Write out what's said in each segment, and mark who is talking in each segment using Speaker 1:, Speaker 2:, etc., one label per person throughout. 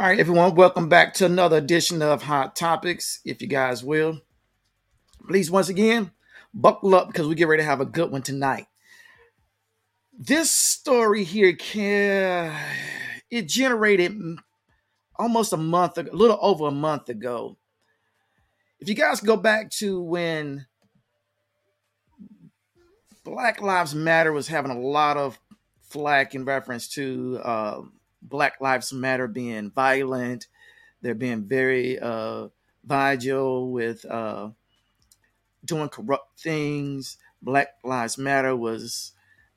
Speaker 1: All right, everyone, welcome back to another edition of Hot Topics. If you guys will, please once again buckle up because we get ready to have a good one tonight. This story here can it generated almost a month, a little over a month ago. If you guys go back to when Black Lives Matter was having a lot of flack in reference to uh, Black Lives Matter being violent, they're being very uh, vigil with uh, doing corrupt things. Black Lives Matter was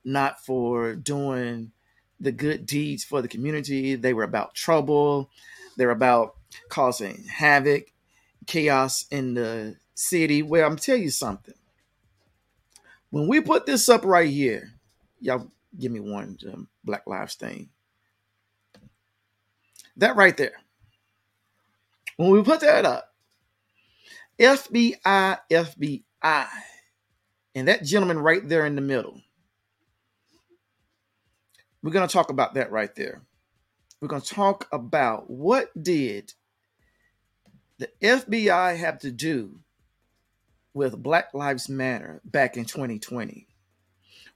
Speaker 1: not for doing the good deeds for the community. They were about trouble. They're about causing havoc, chaos in the city. Well, I'm tell you something. When we put this up right here, y'all give me one um, Black Lives thing. That right there. When we put that up, FBI, FBI, and that gentleman right there in the middle. We're going to talk about that right there. We're going to talk about what did the FBI have to do with Black Lives Matter back in 2020.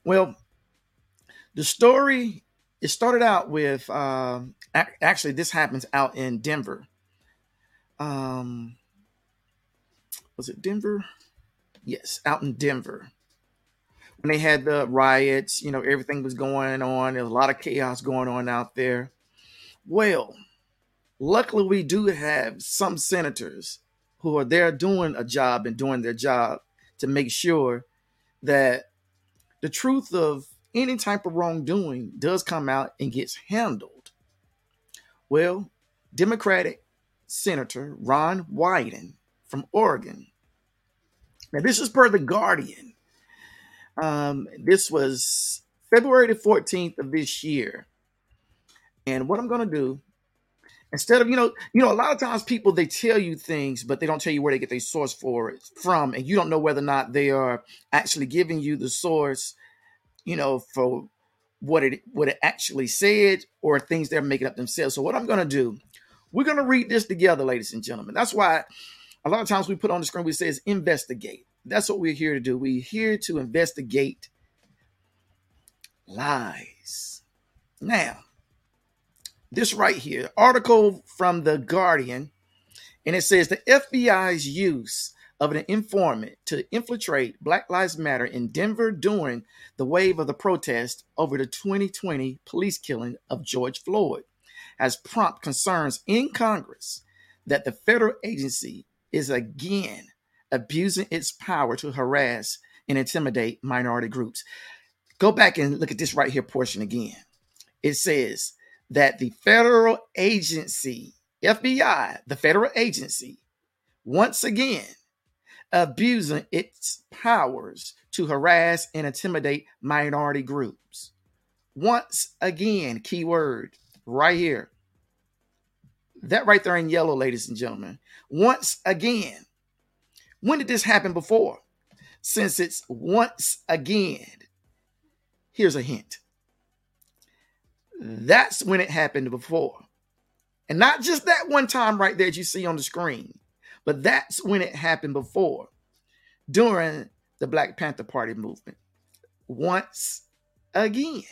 Speaker 1: Well, the story it started out with um, actually this happens out in Denver. Um, was it Denver? Yes, out in Denver. When they had the riots, you know, everything was going on. There was a lot of chaos going on out there. Well, luckily, we do have some senators who are there doing a job and doing their job to make sure that the truth of any type of wrongdoing does come out and gets handled. Well, Democratic Senator Ron Wyden from Oregon. Now, this is per The Guardian. Um, this was February the 14th of this year. And what I'm going to do, instead of, you know, you know, a lot of times people, they tell you things, but they don't tell you where they get their source for it from. And you don't know whether or not they are actually giving you the source, you know, for what it what it actually said or things they're making up themselves. So what I'm going to do, we're going to read this together, ladies and gentlemen. That's why a lot of times we put on the screen, we says investigate. That's what we're here to do. We're here to investigate lies. Now, this right here, article from The Guardian, and it says the FBI's use of an informant to infiltrate Black Lives Matter in Denver during the wave of the protest over the 2020 police killing of George Floyd has prompted concerns in Congress that the federal agency is again abusing its power to harass and intimidate minority groups. Go back and look at this right here portion again. It says that the federal agency, FBI, the federal agency, once again abusing its powers to harass and intimidate minority groups. Once again, keyword right here. That right there in yellow, ladies and gentlemen. Once again. When did this happen before? Since it's once again, here's a hint. That's when it happened before. And not just that one time right there that you see on the screen, but that's when it happened before during the Black Panther Party movement. Once again.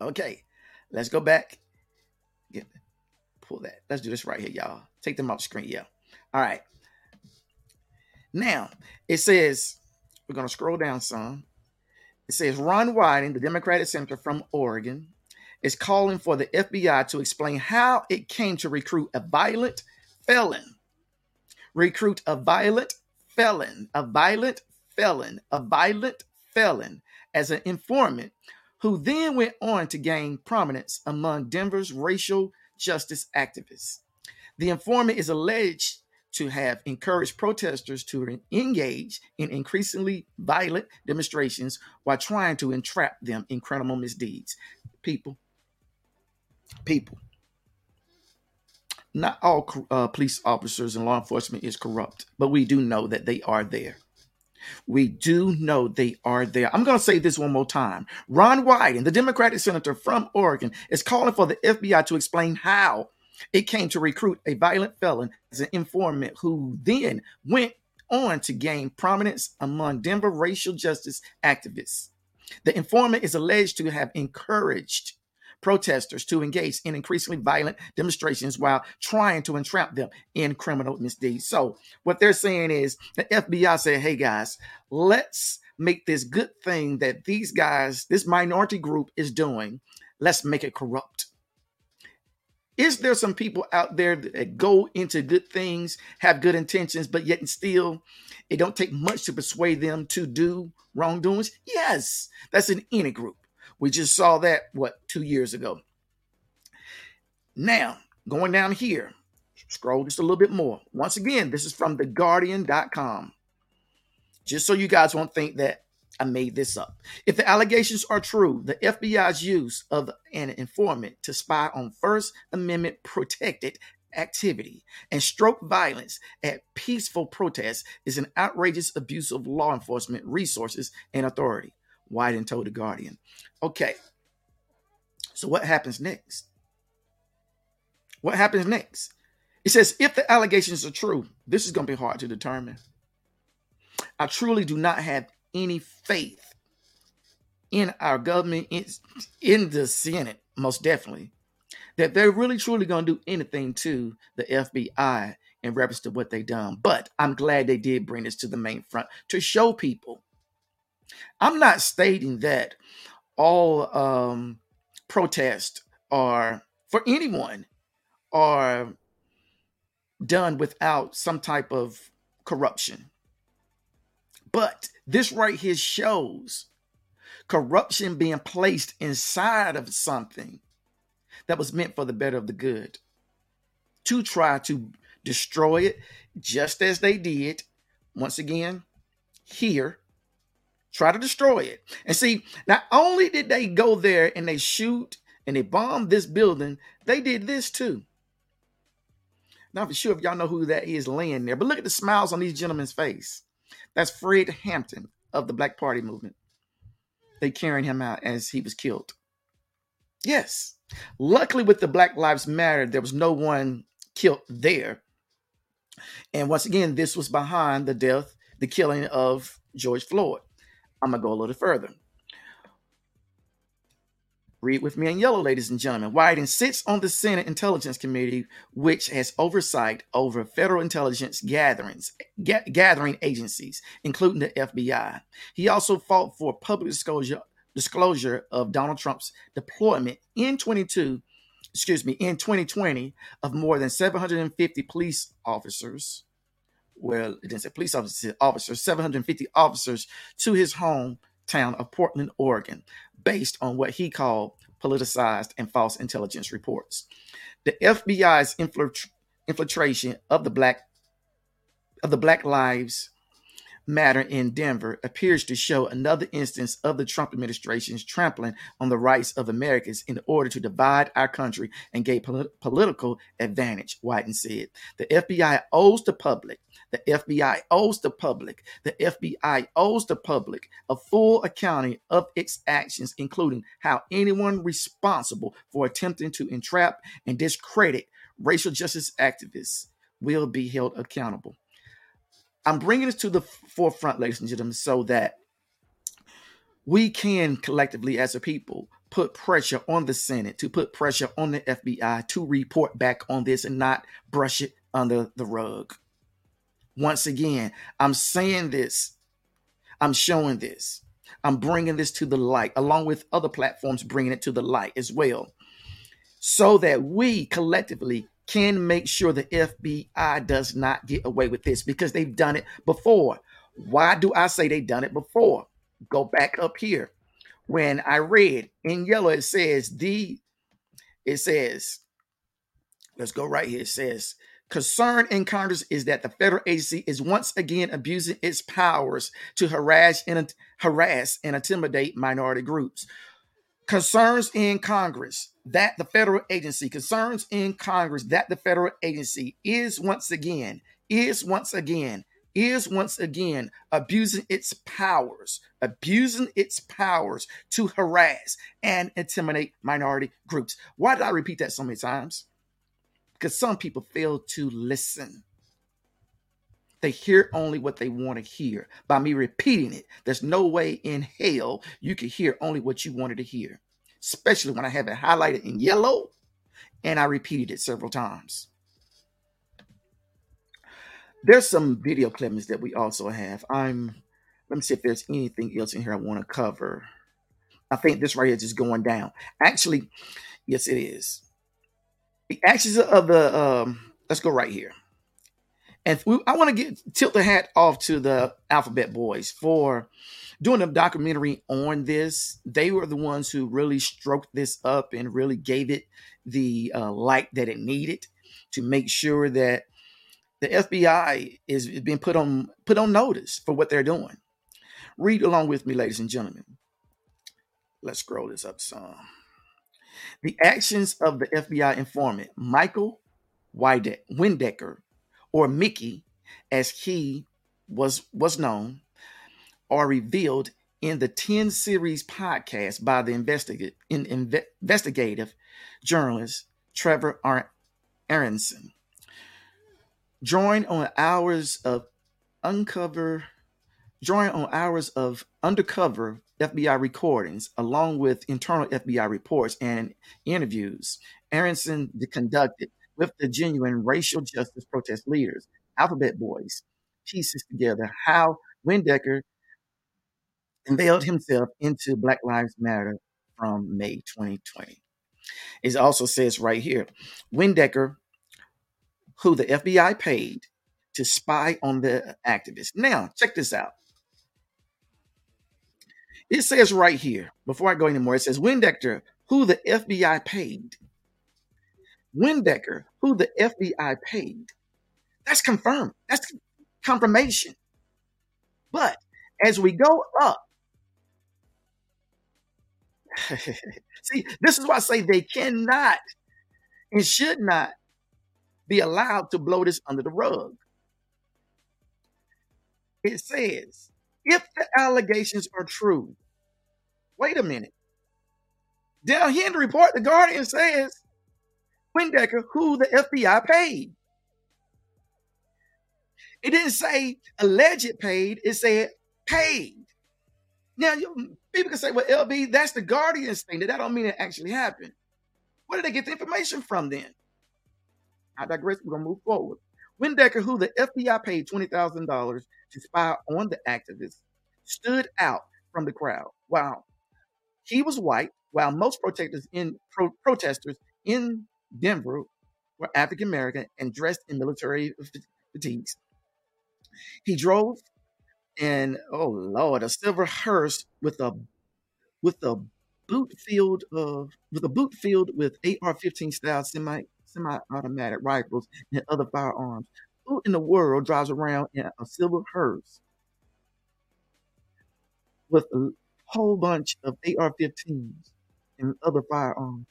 Speaker 1: Okay, let's go back. Get, pull that. Let's do this right here, y'all. Take them off screen. Yeah. All right. Now, it says, we're to scroll down some. It says Ron Wyden, the Democratic Senator from Oregon, is calling for the FBI to explain how it came to recruit a violent felon. Recruit a violent felon, a violent felon, a violent felon as an informant who then went on to gain prominence among Denver's racial justice activists. The informant is alleged to have encouraged protesters to engage in increasingly violent demonstrations while trying to entrap them in criminal misdeeds. People, people, not all uh, police officers and law enforcement is corrupt, but we do know that they are there. We do know they are there. I'm going to say this one more time. Ron Wyden, the Democratic senator from Oregon, is calling for the FBI to explain how It came to recruit a violent felon as an informant who then went on to gain prominence among Denver racial justice activists. The informant is alleged to have encouraged protesters to engage in increasingly violent demonstrations while trying to entrap them in criminal misdeeds. So, what they're saying is the FBI said, hey guys, let's make this good thing that these guys, this minority group is doing, let's make it corrupt. Is there some people out there that go into good things, have good intentions, but yet and still it don't take much to persuade them to do wrongdoings? Yes, that's in any group. We just saw that, what, two years ago. Now, going down here, scroll just a little bit more. Once again, this is from theguardian.com. Just so you guys won't think that I made this up. If the allegations are true, the FBI's use of an informant to spy on First Amendment protected activity and stroke violence at peaceful protests is an outrageous abuse of law enforcement resources and authority. Wyden told the Guardian. Okay, so what happens next? What happens next? It says if the allegations are true, this is going to be hard to determine. I truly do not have any faith in our government, in, in the Senate, most definitely, that they're really truly going to do anything to the FBI in reference to what they done. But I'm glad they did bring this to the main front to show people. I'm not stating that all um, protests are for anyone are done without some type of corruption. But this right here shows corruption being placed inside of something that was meant for the better of the good to try to destroy it, just as they did, once again, here, try to destroy it. And see, not only did they go there and they shoot and they bomb this building, they did this too. Not for sure if y'all know who that is laying there, but look at the smiles on these gentlemen's face. That's Fred Hampton of the Black Party movement. They carrying him out as he was killed. Yes. Luckily, with the Black Lives Matter, there was no one killed there. And once again, this was behind the death, the killing of George Floyd. I'm going to go a little further. Read with me in yellow, ladies and gentlemen. Wyden sits on the Senate Intelligence Committee, which has oversight over federal intelligence gatherings, ga- gathering agencies, including the FBI. He also fought for public disclosure disclosure of Donald Trump's deployment in 22, excuse me, in 2020 of more than 750 police officers. Well, it didn't say police officers, officers, 750 officers to his hometown of Portland, Oregon based on what he called politicized and false intelligence reports. The FBI's infiltration of the black of the Black Lives Matter in Denver appears to show another instance of the Trump administration's trampling on the rights of Americans in order to divide our country and gain polit- political advantage, Wyden said. The FBI owes the public the FBI owes the public. The FBI owes the public a full accounting of its actions, including how anyone responsible for attempting to entrap and discredit racial justice activists will be held accountable. I'm bringing this to the forefront, ladies and gentlemen, so that we can collectively, as a people, put pressure on the Senate, to put pressure on the FBI to report back on this and not brush it under the rug. Once again, I'm saying this, I'm showing this, I'm bringing this to the light, along with other platforms bringing it to the light as well, so that we collectively can make sure the FBI does not get away with this because they've done it before. Why do I say they've done it before? Go back up here. When I read in yellow, it says the, it says, let's go right here. It says Concern in Congress is that the federal agency is once again abusing its powers to harass and harass and intimidate minority groups. Concerns in Congress that the federal agency concerns in Congress that the federal agency is once again is once again is once again abusing its powers, abusing its powers to harass and intimidate minority groups. Why did I repeat that so many times? because some people fail to listen. They hear only what they want to hear. By me repeating it, there's no way in hell you can hear only what you wanted to hear, especially when I have it highlighted in yellow and I repeated it several times. There's some video clippings that we also have. I'm let me see if there's anything else in here I want to cover. I think this right here is just going down. Actually, yes, it is. The actions of the um, let's go right here. And we, I want to get tilt the hat off to the Alphabet Boys for doing a documentary on this. They were the ones who really stroked this up and really gave it the uh, light that it needed to make sure that the FBI is being put on put on notice for what they're doing. Read along with me, ladies and gentlemen. Let's scroll this up some. The actions of the FBI informant Michael Windecker or Mickey, as he was was known, are revealed in the 10 series podcast by the investigative, in, investigative journalist Trevor Aaronson, Join on hours of uncover join on hours of undercover FBI recordings, along with internal FBI reports and interviews Aaronson conducted with the genuine racial justice protest leaders, Alphabet Boys, pieces together how Windecker unveiled himself into Black Lives Matter from May 2020. It also says right here Windecker, who the FBI paid to spy on the activists. Now, check this out. It says right here, before I go anymore, it says Windecker, who the FBI paid Windecker, who the FBI paid. That's confirmed. That's confirmation. But as we go up, see, this is why I say they cannot and should not be allowed to blow this under the rug. It says, if the allegations are true, wait a minute. Down here in the report, the Guardian says Windecker who the FBI paid. It didn't say alleged paid, it said paid. Now, people can say, well, LB, that's the Guardian's thing. That don't mean it actually happened. Where did they get the information from then? I digress. We're going to move forward. Windecker, who the FBI paid $20,000 to spy on the activists, stood out from the crowd. Wow. He was white, while most protesters in pro- protesters in Denver were African American and dressed in military fatigues. He drove in oh lord a silver hearse with a with a boot filled of with a boot filled with AR-15 style semi semi-automatic rifles and other firearms. Who in the world drives around in a silver hearse with a whole bunch of AR-15s and other firearms?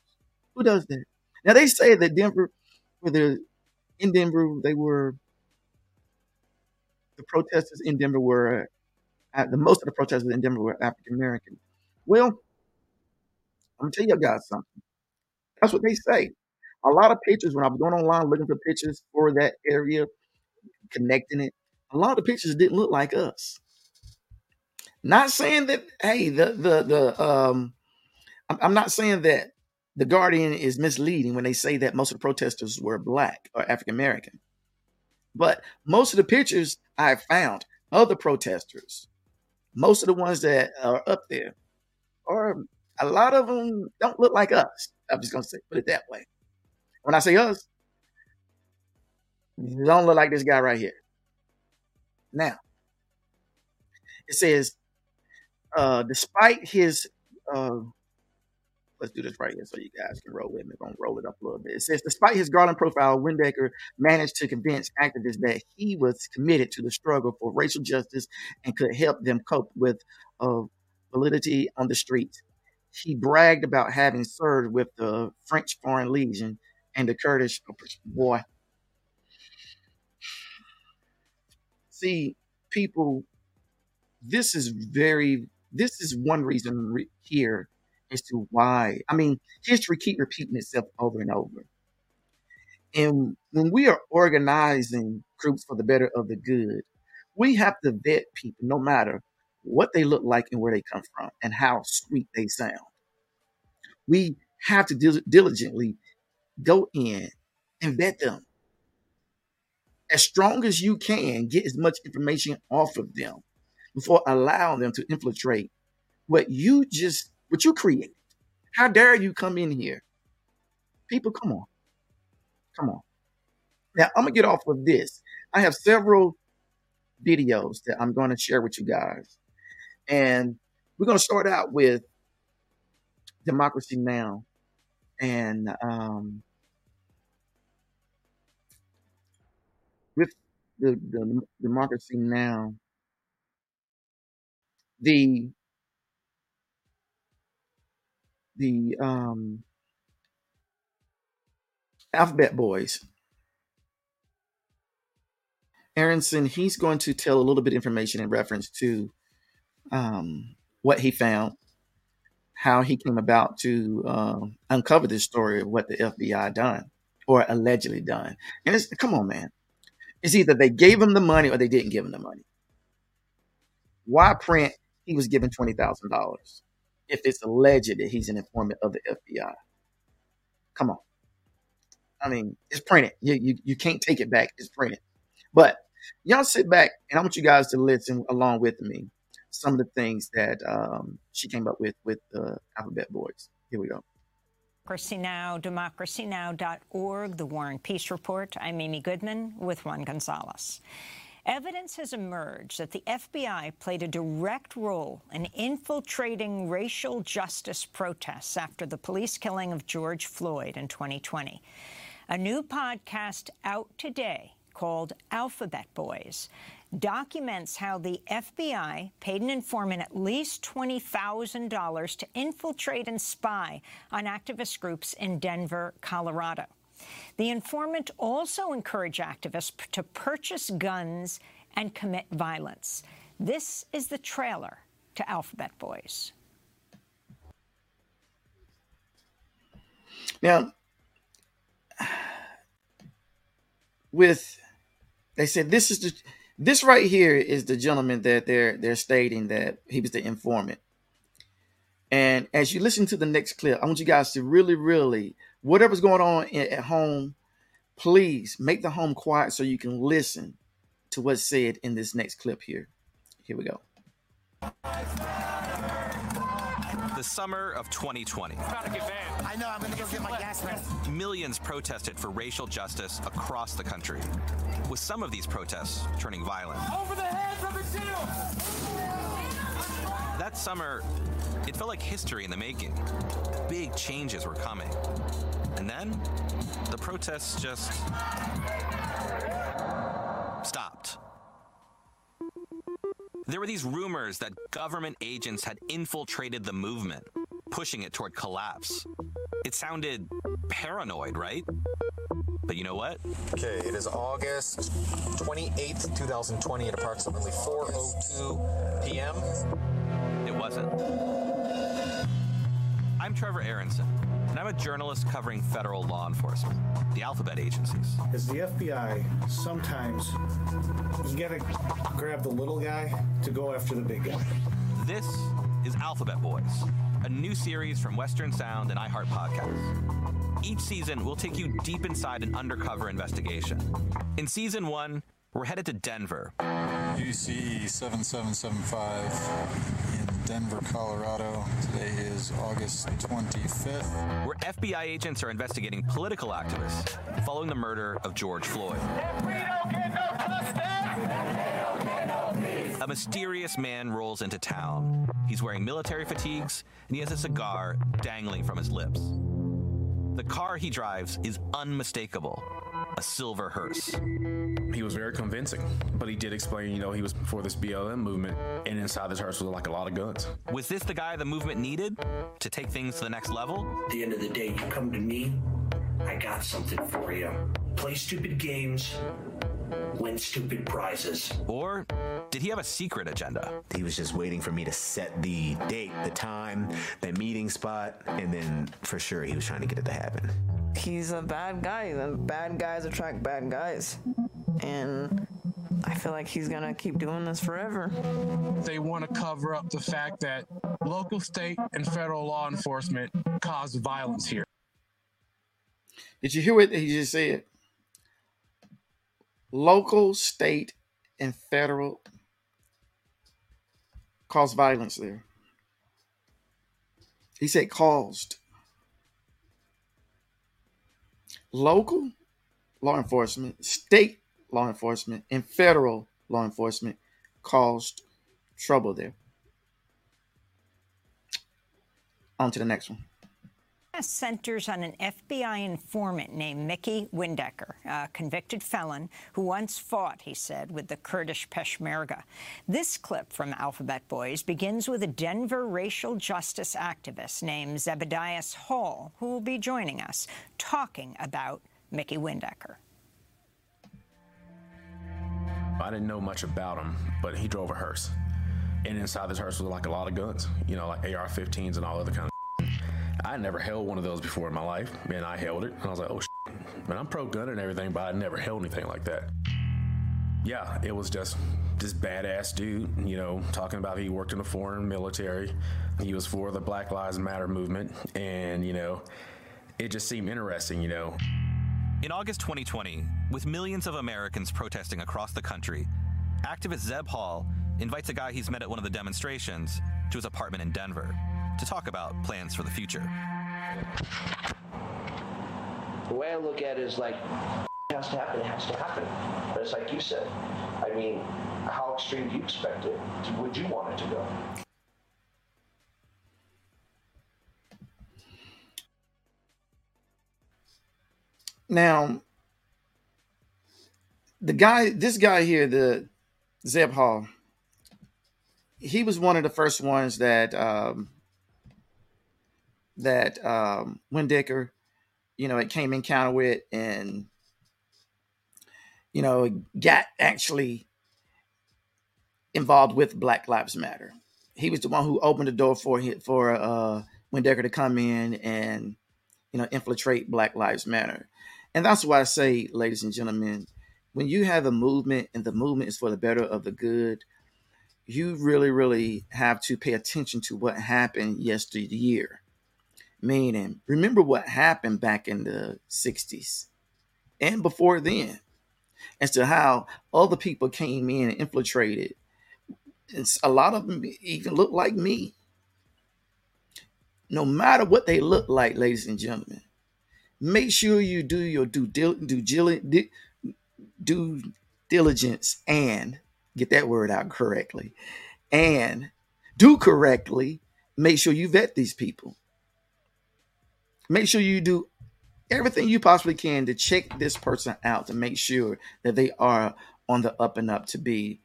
Speaker 1: Who does that? Now they say that Denver, whether in Denver, they were the protesters in Denver were uh, the most of the protesters in Denver were African American. Well, I'm gonna tell you guys something. That's what they say. A lot of pictures when I was going online looking for pictures for that area, connecting it, a lot of the pictures didn't look like us. Not saying that, hey, the the the um, I'm not saying that the Guardian is misleading when they say that most of the protesters were black or African American. But most of the pictures I found of the protesters, most of the ones that are up there, or a lot of them don't look like us. I'm just gonna say put it that way. When I say us, don't look like this guy right here. Now, it says, uh, despite his uh, Let's do this right here so you guys can roll with me. Going to roll it up a little bit. It says, despite his Garland profile, Windecker managed to convince activists that he was committed to the struggle for racial justice and could help them cope with uh, validity on the streets. He bragged about having served with the French Foreign Legion and the Kurdish boy. See, people, this is very, this is one reason re- here as to why. I mean, history keep repeating itself over and over. And when we are organizing groups for the better of the good, we have to vet people no matter what they look like and where they come from and how sweet they sound. We have to dil- diligently go in and vet them as strong as you can, get as much information off of them before allowing them to infiltrate what you just what you create. How dare you come in here? People, come on. Come on. Now I'm gonna get off of this. I have several videos that I'm going to share with you guys. And we're going to start out with Democracy Now! And um, with the, the Democracy Now! the the um, Alphabet Boys. Aaronson, he's going to tell a little bit of information in reference to um, what he found, how he came about to uh, uncover this story of what the FBI done or allegedly done. And it's come on, man. It's either they gave him the money or they didn't give him the money. Why print he was given twenty thousand dollars if it's alleged that he's an informant of the FBI? Come on. I mean, it's printed. You, you, you can't take it back. It's printed. But y'all sit back and I want you guys to listen along with me. Some of the things that um, she came up with with the Alphabet Boys. Here we go.
Speaker 2: Democracy Now!, democracynow.org, The War and Peace Report. I'm Amy Goodman with Juan Gonzalez. Evidence has emerged that the FBI played a direct role in infiltrating racial justice protests after the police killing of George Floyd in 2020. A new podcast out today called Alphabet Boys documents how the FBI paid an informant at least $20,000 to infiltrate and spy on activist groups in Denver, Colorado. The informant also encouraged activists to purchase guns and commit violence. This is the trailer to Alphabet Boys.
Speaker 1: Now, with they said this is the this right here is the gentleman that they're they're stating that he was the informant. And as you listen to the next clip, I want you guys to really, really, whatever's going on at home, please make the home quiet so you can listen to what's said in this next clip here. Here we go
Speaker 3: the summer of 2020. I know, I'm gonna go get my gas mask. Millions protested for racial justice across the country, with some of these protests turning violent. Over the heads of the shield! That summer, it felt like history in the making. Big changes were coming. And then, the protests just stopped. There were these rumors that government agents had infiltrated the movement, pushing it toward collapse. It sounded paranoid, right? But you know what?
Speaker 4: Okay, it is August 28th, 2020 at approximately 4:02 p.m.
Speaker 3: It wasn't. I'm Trevor Aaronson and I'm a journalist covering federal law enforcement, the alphabet agencies.
Speaker 5: As the FBI, sometimes you gotta grab the little guy to go after the big guy.
Speaker 3: This is Alphabet Boys, a new series from Western Sound and iHeart Podcasts. Each season, we'll take you deep inside an undercover investigation. In season one, we're headed to Denver.
Speaker 6: UC 7775 in Denver, Colorado. Today is August 25th.
Speaker 3: Where FBI agents are investigating political activists following the murder of George Floyd. A mysterious man rolls into town. He's wearing military fatigues and he has a cigar dangling from his lips. The car he drives is unmistakable a silver hearse.
Speaker 7: He was very convincing, but he did explain, you know, he was for this BLM movement, and inside this hearse was like a lot of guns.
Speaker 3: Was this the guy the movement needed to take things to the next level?
Speaker 8: At the end of the day, you come to me, I got something for you. Play stupid games, win stupid prizes.
Speaker 3: Or did he have a secret agenda?
Speaker 9: He was just waiting for me to set the date, the time, the meeting spot, and then for sure he was trying to get it to happen.
Speaker 10: He's a bad guy. And bad guys attract bad guys. And I feel like he's gonna keep doing this forever.
Speaker 11: They want to cover up the fact that local, state, and federal law enforcement caused violence here.
Speaker 1: Did you hear what he just said? Local, state, and federal caused violence there. He said caused. Local law enforcement, state law enforcement, and federal law enforcement caused trouble there. On to the next one
Speaker 2: centers on an FBI informant named Mickey Windecker, a convicted felon who once fought, he said, with the Kurdish Peshmerga. This clip from Alphabet Boys begins with a Denver racial justice activist named Zebedias Hall, who will be joining us talking about Mickey Windecker.
Speaker 7: I didn't know much about him, but he drove a hearse. And inside this hearse was like a lot of guns, you know, like AR 15s and all other kind of I never held one of those before in my life, and I held it. And I was like, oh, shit. man, I'm pro gun and everything, but I never held anything like that. Yeah, it was just this badass dude, you know, talking about he worked in the foreign military. He was for the Black Lives Matter movement, and, you know, it just seemed interesting, you know.
Speaker 3: In August 2020, with millions of Americans protesting across the country, activist Zeb Hall invites a guy he's met at one of the demonstrations to his apartment in Denver to talk about plans for the future.
Speaker 12: The way I look at it is like, it has to happen, it has to happen. But it's like you said. I mean, how extreme do you expect it? Would you want it to go?
Speaker 1: Now, the guy, this guy here, the Zeb Hall, he was one of the first ones that um, that um, you know, it came encounter with and, you know, got actually involved with Black Lives Matter. He was the one who opened the door for for uh, to come in and, you know, infiltrate Black Lives Matter. And that's why I say, ladies and gentlemen, when you have a movement and the movement is for the better of the good, you really, really have to pay attention to what happened yesteryear Meaning, remember what happened back in the 60s and before then, as to how other people came in and infiltrated. And a lot of them even look like me. No matter what they look like, ladies and gentlemen, make sure you do your due, due, due diligence and get that word out correctly and do correctly. Make sure you vet these people make sure you do everything you possibly can to check this person out to make sure that they are on the up and up to be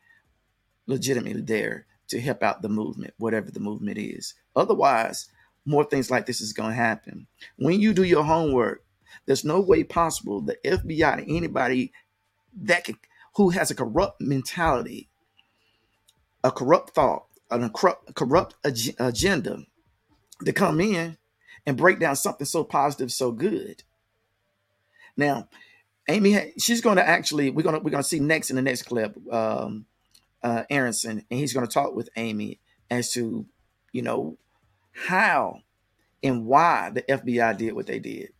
Speaker 1: legitimately there to help out the movement, whatever the movement is. Otherwise, more things like this is going to happen. When you do your homework, there's no way possible the FBI or anybody that can, who has a corrupt mentality, a corrupt thought, a corrupt, corrupt ag- agenda to come in and break down something so positive, so good. Now, Amy, she's going to actually we're gonna we're gonna see next in the next clip, um, uh, Aaronson, and he's going to talk with Amy as to you know how and why the FBI did what they did.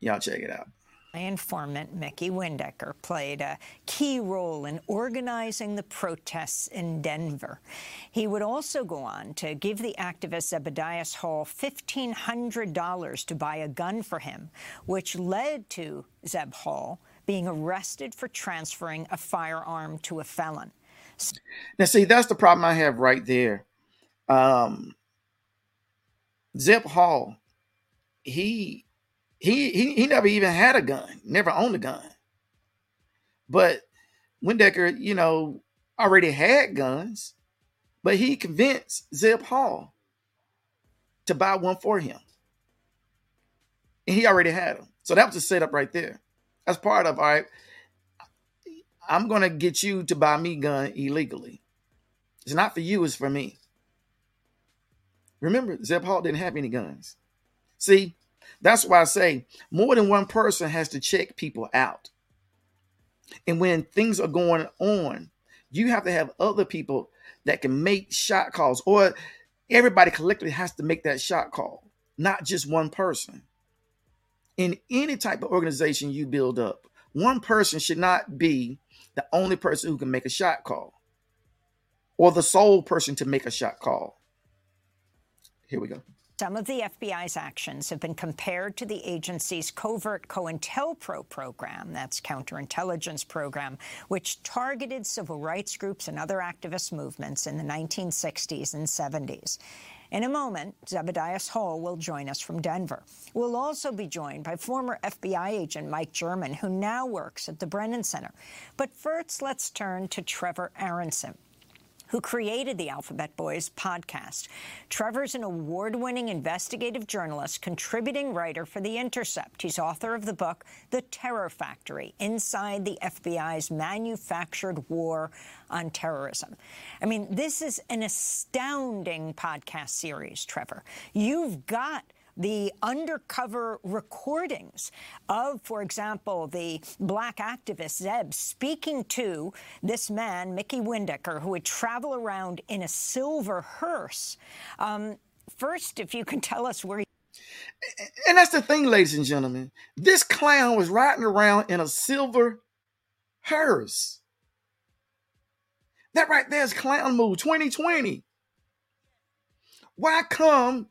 Speaker 1: Y'all check it out.
Speaker 2: My informant Mickey Windecker played a key role in organizing the protests in Denver. He would also go on to give the activist Zebedias Hall $1,500 to buy a gun for him, which led to Zeb Hall being arrested for transferring a firearm to a felon.
Speaker 1: Now, see, that's the problem I have right there. Um, Zeb Hall, he he, he he never even had a gun, never owned a gun. But Windecker, you know, already had guns, but he convinced Zeb Hall to buy one for him. And he already had them. So that was a setup right there. That's part of all right. I'm gonna get you to buy me gun illegally. It's not for you, it's for me. Remember, Zeb Hall didn't have any guns. See, That's why I say more than one person has to check people out. And when things are going on, you have to have other people that can make shot calls, or everybody collectively has to make that shot call, not just one person. In any type of organization you build up, one person should not be the only person who can make a shot call or the sole person to make a shot call. Here we go.
Speaker 2: Some of the FBI's actions have been compared to the agency's covert COINTELPRO program, that's counterintelligence program, which targeted civil rights groups and other activist movements in the 1960s and 70s. In a moment, Zebedias Hall will join us from Denver. We'll also be joined by former FBI agent Mike German, who now works at the Brennan Center. But first, let's turn to Trevor Aaronson who created the Alphabet Boys podcast. Trevor's an award-winning investigative journalist, contributing writer for The Intercept. He's author of the book The Terror Factory, Inside the FBI's Manufactured War on Terrorism. I mean, this is an astounding podcast series, Trevor. You've got the undercover recordings of, for example, the black activist Zeb speaking to this man, Mickey Windecker, who would travel around in a silver hearse. Um, first, if you can tell us where.
Speaker 1: And that's the thing, ladies and gentlemen. This clown was riding around in a silver hearse. That right there is clown move 2020. Why come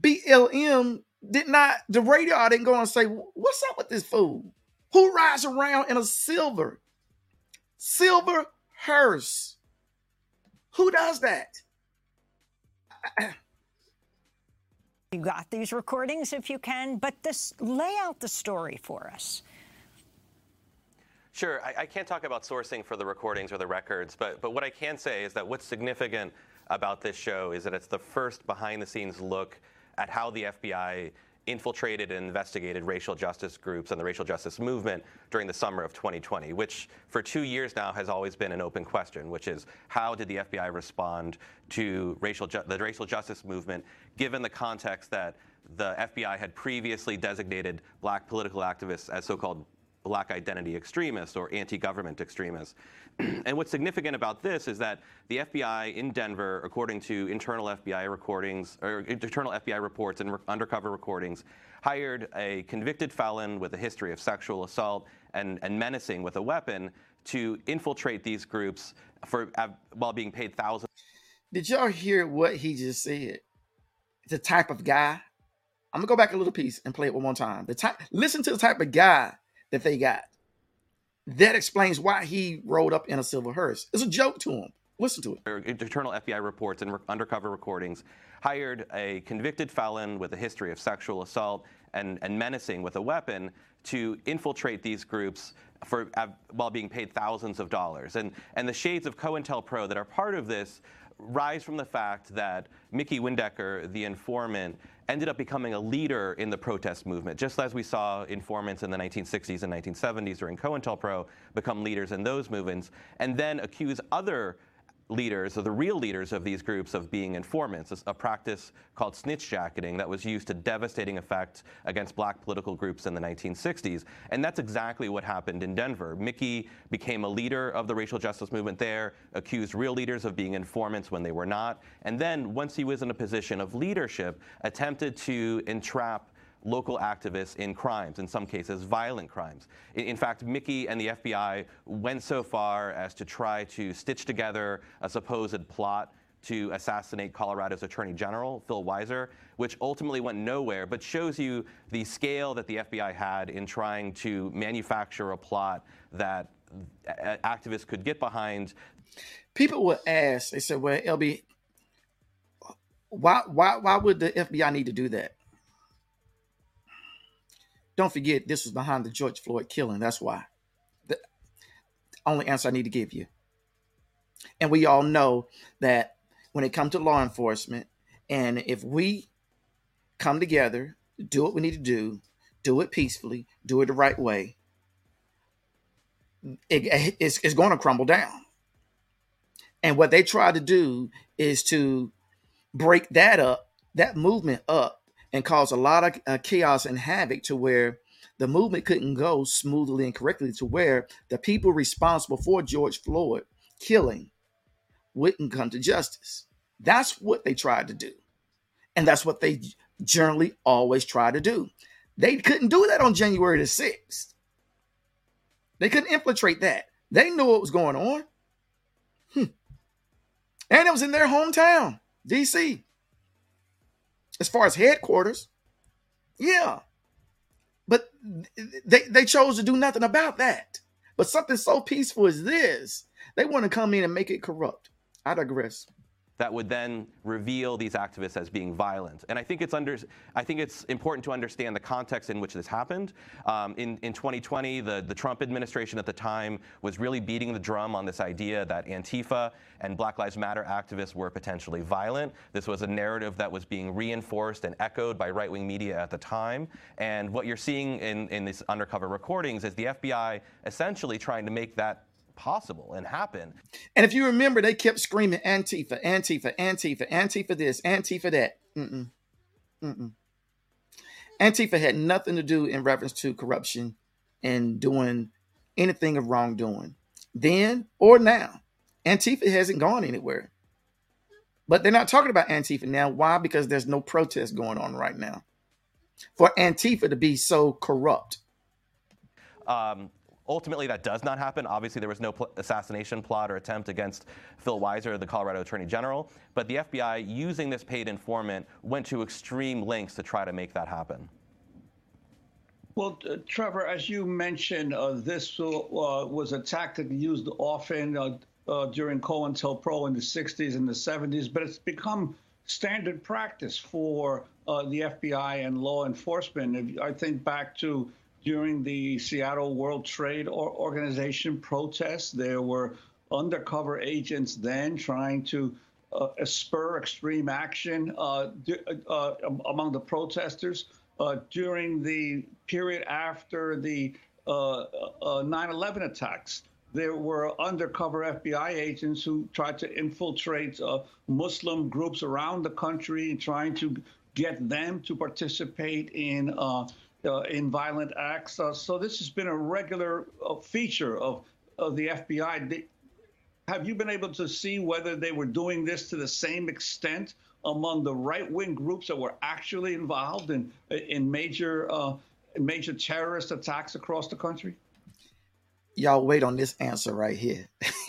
Speaker 1: BLM did not, the radio didn't go and say, What's up with this fool? Who rides around in a silver, silver hearse? Who does that?
Speaker 2: You got these recordings if you can, but this lay out the story for us.
Speaker 3: Sure, I, I, can't talk about sourcing for the recordings or the records, but but what I can say is that what's significant about this show is that it's the first behind-the-scenes look at how the FBI infiltrated and investigated racial justice groups and the racial justice movement during the summer of 2020, which for two years now has always been an open question, which is how did the FBI respond to racial ju- the racial justice movement, given the context that the FBI had previously designated black political activists as so-called black identity extremists or anti-government extremists. and what's significant about this is that the FBI in Denver, according to internal FBI recordings or internal FBI reports and re- undercover recordings, hired a convicted felon with a history of sexual assault and, and menacing with a weapon to infiltrate these groups for uh, while being paid thousands.
Speaker 1: Did y'all hear what he just said? The type of guy. I'm gonna go back a little piece and play it one more time. The type. Listen to the type of guy that they got. That explains why he rolled up in a silver hearse. It's a joke to him. Listen to it.
Speaker 3: Internal FBI reports and re- undercover recordings hired a convicted felon with a history of sexual assault and, and menacing with a weapon to infiltrate these groups for, uh, while being paid thousands of dollars. And, and the shades of COINTELPRO that are part of this rise from the fact that Mickey Windecker, the informant, ended up becoming a leader in the protest movement, just as we saw informants in the 1960s and 1970s during COINTELPRO become leaders in those movements, and then accuse other leaders, or the real leaders of these groups, of being informants, a practice called snitch jacketing that was used to devastating effect against black political groups in the 1960s. And that's exactly what happened in Denver. Mickey became a leader of the racial justice movement there, accused real leaders of being informants when they were not, and then once he was in a position of leadership, attempted to entrap local activists in crimes, in some cases violent crimes. In, in, fact, Mickey and the FBI went so far as to try to stitch together a supposed plot to assassinate Colorado's Attorney General, Phil Weiser, which ultimately went nowhere, but shows you the scale that the FBI had in trying to manufacture a plot that uh, uh, activists could get behind.
Speaker 1: People would ask, they said, well, LB, why, why, why would the FBI need to do that? Don't forget, this was behind the George Floyd killing. That's why. The only answer I need to give you. And we all know that when it comes to law enforcement, and if we come together, do what we need to do, do it peacefully, do it the right way, it, it's, it's going to crumble down. And what they try to do is to break that up, that movement up, and caused a lot of uh, chaos and havoc to where the movement couldn't go smoothly and correctly to where the people responsible for George Floyd killing wouldn't come to justice. That's what they tried to do. And that's what they generally always try to do. They couldn't do that on January the 6th. They couldn't infiltrate that. They knew what was going on. Hmm. And it was in their hometown, DC. As far as headquarters, yeah. But they, they chose to do nothing about that. But something so peaceful as this, they want to come in and make it corrupt. I digress
Speaker 3: that would then reveal these activists as being violent. And I think it's under, I think it's important to understand the context in which this happened. Um, in, in 2020, the, the Trump administration at the time was really beating the drum on this idea that Antifa and Black Lives Matter activists were potentially violent. This was a narrative that was being reinforced and echoed by right-wing media at the time. And what you're seeing in, in these undercover recordings is the FBI essentially trying to make that possible and happen.
Speaker 1: And if you remember, they kept screaming Antifa, Antifa, Antifa, Antifa this, Antifa that. Mm-mm. Mm-mm. Antifa had nothing to do in reference to corruption and doing anything of wrongdoing. Then or now, Antifa hasn't gone anywhere. But they're not talking about Antifa now. Why? Because there's no protest going on right now. For Antifa to be so corrupt.
Speaker 3: Um, Ultimately, that does not happen. Obviously, there was no pl- assassination plot or attempt against Phil Weiser, the Colorado Attorney General. But the FBI, using this paid informant, went to extreme lengths to try to make that happen.
Speaker 13: Well, uh, Trevor, as you mentioned, uh, this uh, was a tactic used often uh, uh, during COINTELPRO in the 60s and the 70s, but it's become standard practice for uh, the FBI and law enforcement. If I think back to during the Seattle World Trade Organization protests. There were undercover agents then trying to uh, spur extreme action uh, uh, uh among the protesters. Uh, during the period after the 9/11 uh, attacks, there were undercover FBI agents who tried to infiltrate Muslim groups around the country, trying to get them to participate in uh, in violent acts. Uh, so this has been a regular uh, feature of, of the FBI. Have you been able to see whether they were doing this to the same extent among the right-wing groups that were actually involved in in major uh, major terrorist attacks across the country?
Speaker 1: Y'all wait on this answer right here.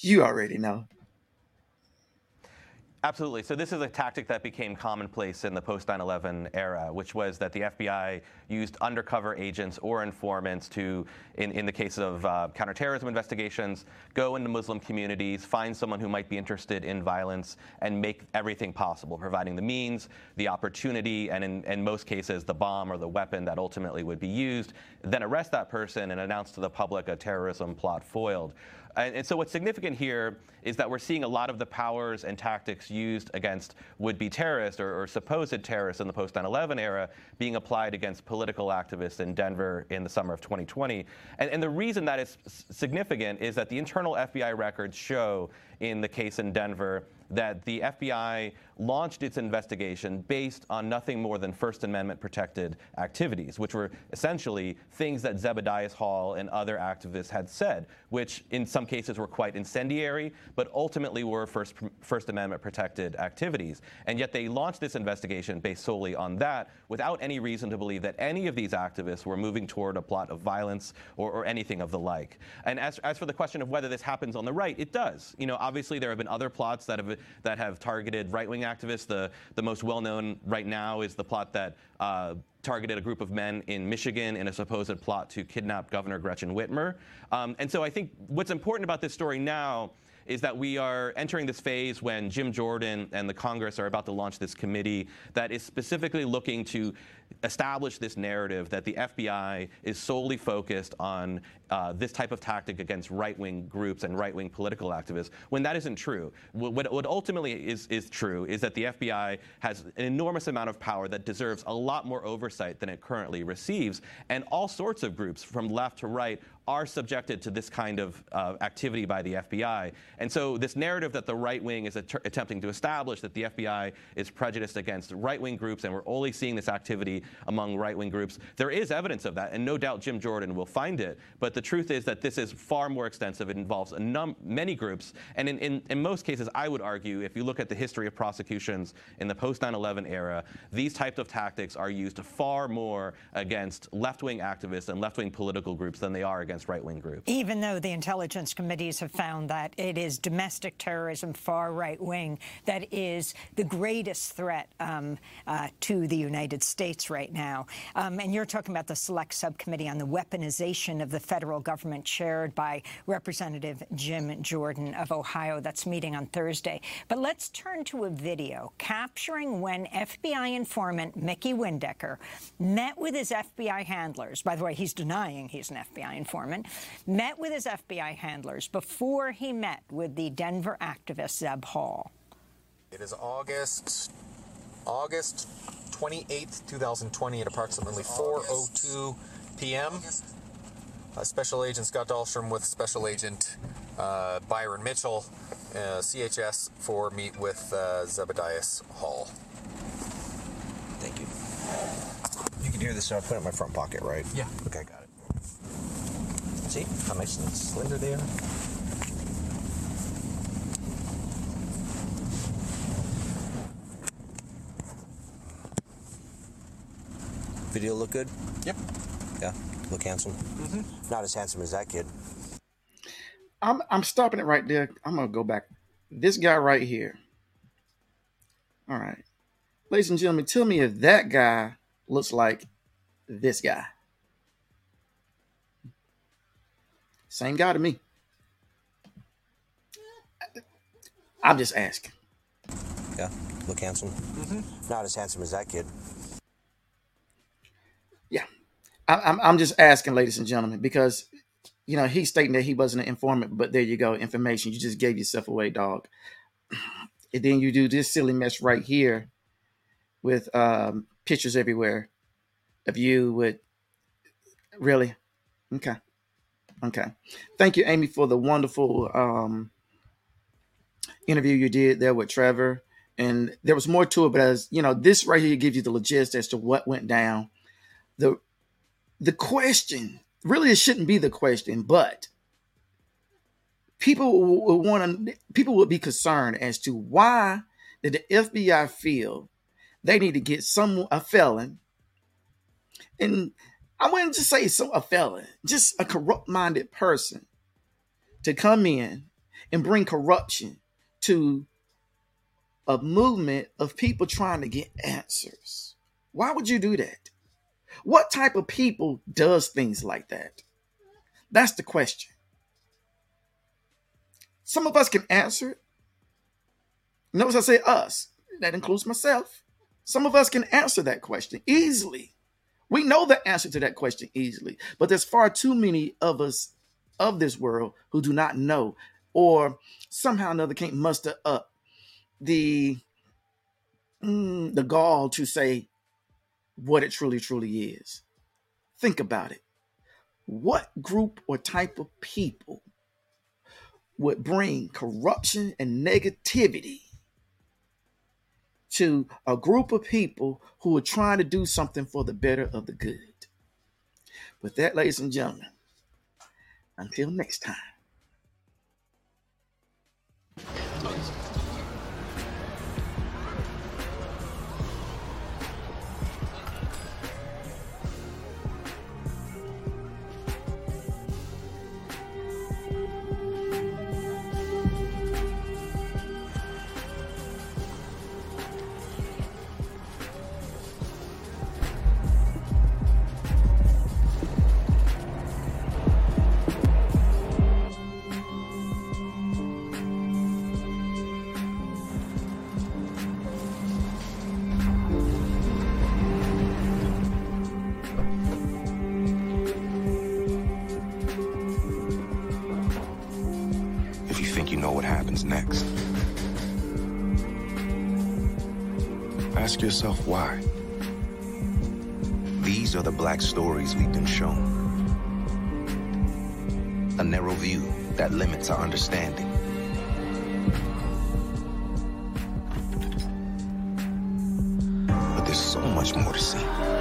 Speaker 1: you already know.
Speaker 3: Absolutely. So this is a tactic that became commonplace in the post 9/11 era, which was that the FBI used undercover agents or informants to, in, in the case of uh, counterterrorism investigations, go into Muslim communities, find someone who might be interested in violence, and make everything possible, providing the means, the opportunity, and in, in most cases, the bomb or the weapon that ultimately would be used. Then arrest that person and announce to the public a terrorism plot foiled. And, and, so what's significant here is that we're seeing a lot of the powers and tactics used against would-be terrorists or, or supposed terrorists in the post-9/11 era being applied against political activists in Denver in the summer of 2020. And, and the reason that is significant is that the internal FBI records show in the case in Denver that the FBI launched its investigation based on nothing more than First Amendment protected activities, which were essentially things that Zebediah Hall and other activists had said, which in some cases were quite incendiary, but ultimately were First, First Amendment protected activities. And yet they launched this investigation based solely on that without any reason to believe that any of these activists were moving toward a plot of violence or, or anything of the like. And as, as for the question of whether this happens on the right, it does. You know, obviously there have been other plots that have that have targeted right-wing activists. The the most well-known right now is the plot that. Uh, targeted a group of men in Michigan in a supposed plot to kidnap Governor Gretchen Whitmer. Um, and so I think what's important about this story now is that we are entering this phase when Jim Jordan and the Congress are about to launch this committee that is specifically looking to establish this narrative that the FBI is solely focused on uh, this type of tactic against right-wing groups and right-wing political activists, when that isn't true. What, what ultimately is, is true is that the FBI has an enormous amount of power that deserves a lot more oversight than it currently receives, and all sorts of groups from left to right are subjected to this kind of uh, activity by the FBI. And so, this narrative that the right wing is att- attempting to establish that the FBI is prejudiced against right wing groups and we're only seeing this activity among right wing groups, there is evidence of that. And no doubt Jim Jordan will find it. But the truth is that this is far more extensive. It involves many groups. And in, in, in most cases, I would argue, if you look at the history of prosecutions in the post 9 11 era, these types of tactics are used far more against left wing activists and left wing political groups than they are against right wing groups.
Speaker 2: Even though the intelligence committees have found that it is domestic terrorism, far right wing, that is the greatest threat um, uh, to the United States right now. Um, and you're talking about the select subcommittee on the weaponization of the federal government, chaired by Representative Jim Jordan of Ohio. That's meeting on Thursday. But let's turn to a video capturing when FBI informant Mickey Windecker met with his FBI handlers. By the way, he's denying he's an FBI informant. Met with his FBI handlers before he met with the Denver activist Zeb Hall.
Speaker 4: It is August August 28th, 2020 at approximately 4:02 p.m. Uh, Special Agent Scott Dahlstrom with Special Agent uh, Byron Mitchell, uh, CHS, for meet with uh, Zebedias Hall.
Speaker 14: Thank you. You can hear this, so I put it in my front pocket, right?
Speaker 4: Yeah.
Speaker 14: Okay, got it. See how nice and slender they are? Video look good?
Speaker 4: Yep.
Speaker 14: Yeah, look handsome.
Speaker 1: Mm-hmm.
Speaker 14: Not as handsome as that kid.
Speaker 1: I'm I'm stopping it right there. I'm gonna go back. This guy right here. All right, ladies and gentlemen, tell me if that guy looks like this guy. Same guy to me. I'm just asking.
Speaker 14: Yeah, look handsome. Not as handsome as that kid.
Speaker 1: I'm I'm just asking, ladies and gentlemen, because you know he's stating that he wasn't an informant, but there you go, information. You just gave yourself away, dog. And then you do this silly mess right here with um, pictures everywhere of you with really okay, okay. Thank you, Amy, for the wonderful um, interview you did there with Trevor. And there was more to it, but as you know, this right here gives you the logistics as to what went down. The the question really it shouldn't be the question but people would want to people would be concerned as to why did the fbi feel they need to get some a felon. And i wouldn't just say some a felon just a corrupt minded person to come in and bring corruption to a movement of people trying to get answers. Why would you do that what type of people does things like that? That's the question. Some of us can answer it. Notice I say us. That includes myself. Some of us can answer that question easily. We know the answer to that question easily, but there's far too many of us of this world who do not know or somehow or another can't muster up the mm, the gall to say what it truly, truly is. Think about it. What group or type of people would bring corruption and negativity to a group of people who are trying to do something for the better of the good? With that, ladies and gentlemen, until next time.
Speaker 15: If you think you know what happens next. Ask yourself why. These are the black stories we've been shown. a narrow view that limits our understanding. But there's so much more to see.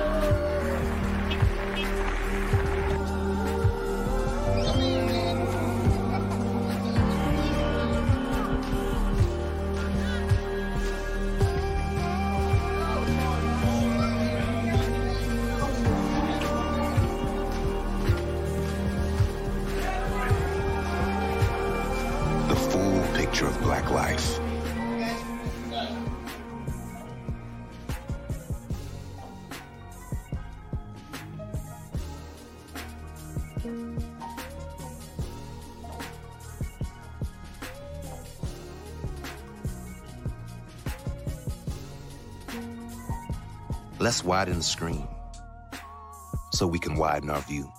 Speaker 15: Widen the screen so we can widen our view.